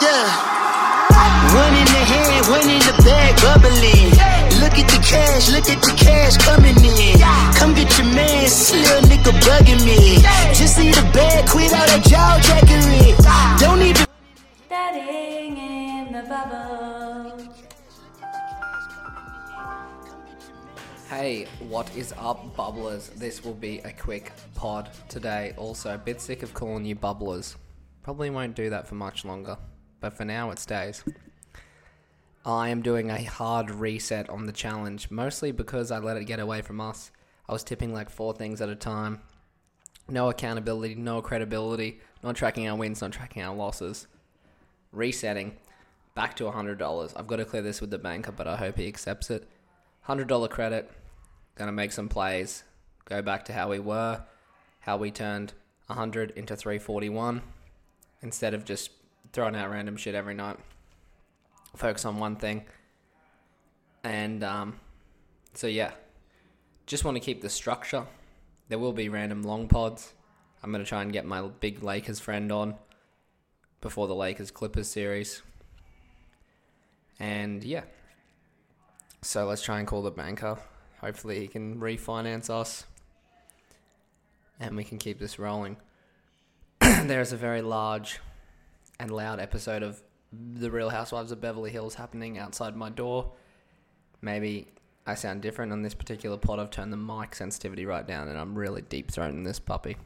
Yeah. One in the hand, one in the bag, bubbling. Look at the cash, look at the cash coming in. Come get your man, this little nigga bugging me. Just leave the bag, quit all that jaw jackery. Don't even. Daddying in the bubble. Hey, what is up, bubblers? This will be a quick pod today. Also, a bit sick of calling you bubblers. Probably won't do that for much longer, but for now it stays. I am doing a hard reset on the challenge, mostly because I let it get away from us. I was tipping like four things at a time. No accountability, no credibility, not tracking our wins, not tracking our losses. Resetting back to $100. I've got to clear this with the banker, but I hope he accepts it. $100 credit. Gonna make some plays. Go back to how we were, how we turned 100 into 341 instead of just throwing out random shit every night. Focus on one thing. And um, so, yeah, just want to keep the structure. There will be random long pods. I'm going to try and get my big Lakers friend on before the Lakers Clippers series. And yeah, so let's try and call the banker. Hopefully, he can refinance us and we can keep this rolling. there is a very large and loud episode of The Real Housewives of Beverly Hills happening outside my door. Maybe I sound different on this particular pod. I've turned the mic sensitivity right down and I'm really deep throating this puppy.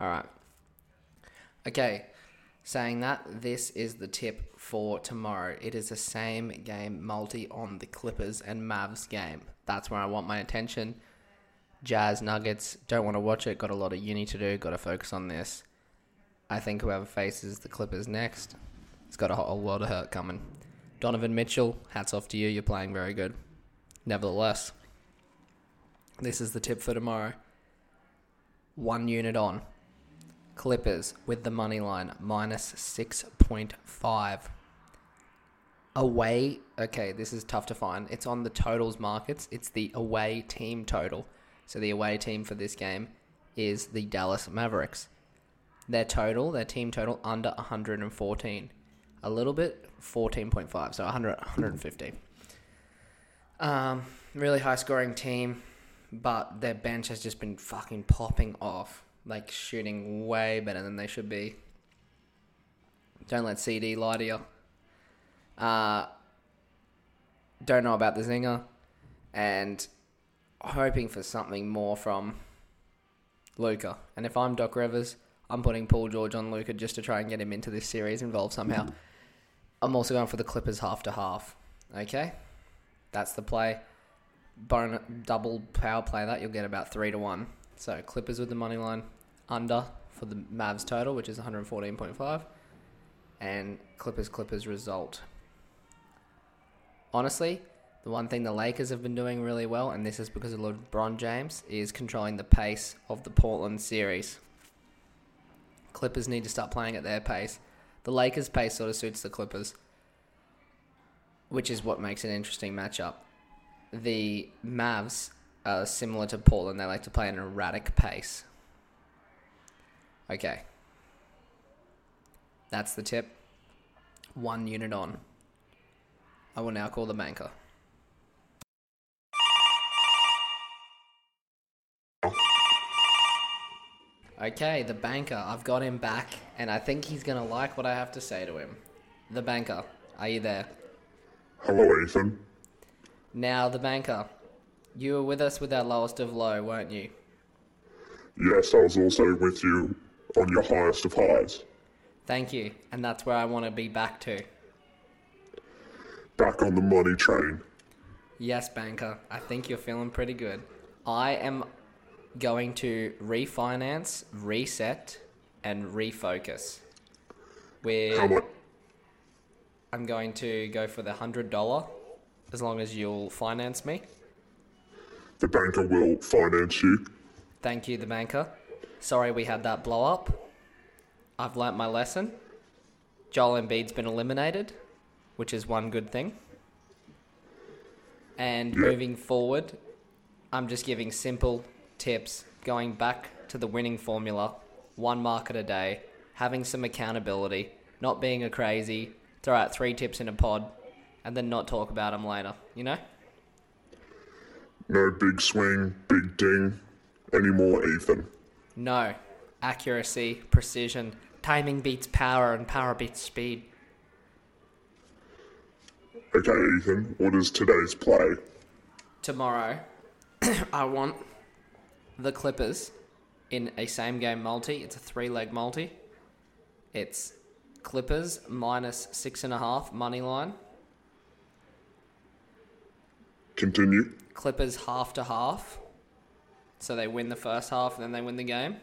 Alright. Okay, saying that, this is the tip for tomorrow. It is the same game multi on the Clippers and Mavs game. That's where I want my attention. Jazz Nuggets, don't want to watch it, got a lot of uni to do, got to focus on this. I think whoever faces the Clippers next, it's got a whole world of hurt coming. Donovan Mitchell, hats off to you, you're playing very good. Nevertheless, this is the tip for tomorrow. One unit on. Clippers with the money line minus 6.5. Away, okay, this is tough to find. It's on the totals markets. It's the away team total. So the away team for this game is the Dallas Mavericks. Their total, their team total, under 114. A little bit, 14.5, so 100, 150. Um, really high scoring team, but their bench has just been fucking popping off. Like shooting way better than they should be. Don't let CD lie to you. Uh, don't know about the zinger, and hoping for something more from Luka. And if I'm Doc Rivers, I'm putting Paul George on Luka just to try and get him into this series involved somehow. I'm also going for the Clippers half to half. Okay, that's the play. Double power play that you'll get about three to one. So Clippers with the money line under for the Mavs total, which is 114.5, and Clippers Clippers result. Honestly, the one thing the Lakers have been doing really well, and this is because of LeBron James, is controlling the pace of the Portland series. Clippers need to start playing at their pace. The Lakers' pace sort of suits the Clippers, which is what makes an interesting matchup. The Mavs are similar to Portland, they like to play an erratic pace. Okay. That's the tip. One unit on. I will now call the banker. Okay, the banker. I've got him back, and I think he's gonna like what I have to say to him. The banker, are you there? Hello, Ethan. Now, the banker. You were with us with our lowest of low, weren't you? Yes, I was also with you on your highest of highs. Thank you, and that's where I want to be back to. Back on the money train. Yes, banker. I think you're feeling pretty good. I am going to refinance, reset, and refocus. How much? I'm going to go for the hundred dollar, as long as you'll finance me. The banker will finance you. Thank you, the banker. Sorry we had that blow up. I've learnt my lesson. Joel Embiid's been eliminated, which is one good thing. And Yeah. moving forward, I'm just giving simple tips going back to the winning formula one market a day, having some accountability, not being a crazy, throw out three tips in a pod, and then not talk about them later. You know? No big swing, big ding anymore, Ethan. No. Accuracy, precision, timing beats power, and power beats speed. Okay, Ethan, what is today's play? Tomorrow, I want the Clippers in a same game multi. It's a three leg multi. It's Clippers minus six and a half money line. Continue. Clippers half to half. So they win the first half and then they win the game.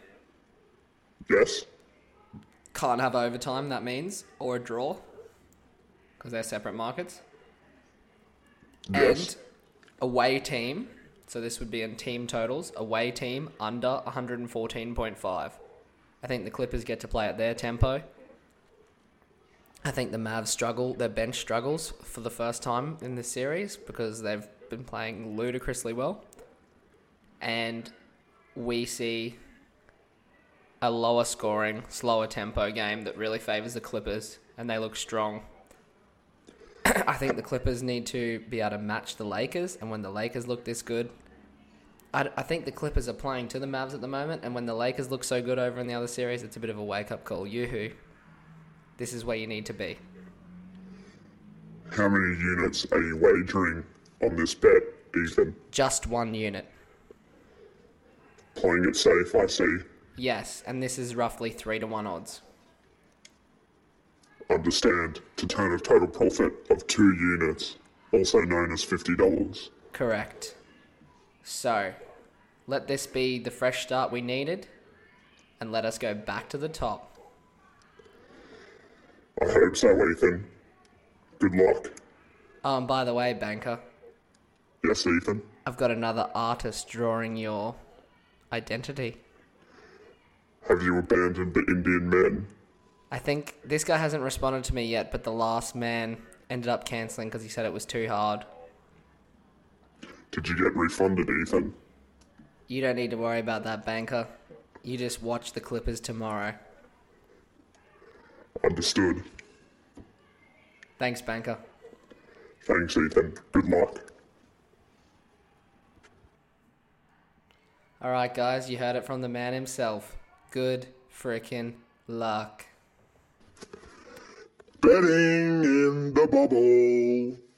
Yes. Can't have overtime, that means, or a draw. Because they're separate markets. Yes. And away team, so this would be in team totals, away team under 114.5. I think the Clippers get to play at their tempo. I think the Mavs struggle, their bench struggles for the first time in this series because they've been playing ludicrously well. And we see a lower scoring, slower tempo game that really favours the Clippers and they look strong. I think the Clippers need to be able to match the Lakers, and when the Lakers look this good, I, I think the Clippers are playing to the Mavs at the moment, and when the Lakers look so good over in the other series, it's a bit of a wake up call. Yoo-hoo. This is where you need to be. How many units are you wagering on this bet, Ethan? Just one unit. Playing it safe, I see. Yes, and this is roughly three to one odds. Understand to turn a total profit of two units, also known as $50. Correct. So, let this be the fresh start we needed, and let us go back to the top. I hope so, Ethan. Good luck. Oh, and by the way, banker, Yes, Ethan. I've got another artist drawing your identity. Have you abandoned the Indian men? I think this guy hasn't responded to me yet, but the last man ended up cancelling because he said it was too hard. Did you get refunded, Ethan? You don't need to worry about that, banker. You just watch the Clippers tomorrow. Understood. Thanks, banker. Thanks, Ethan. Good luck. All right, guys, you heard it from the man himself. Good frickin' luck. Betting in the bubble.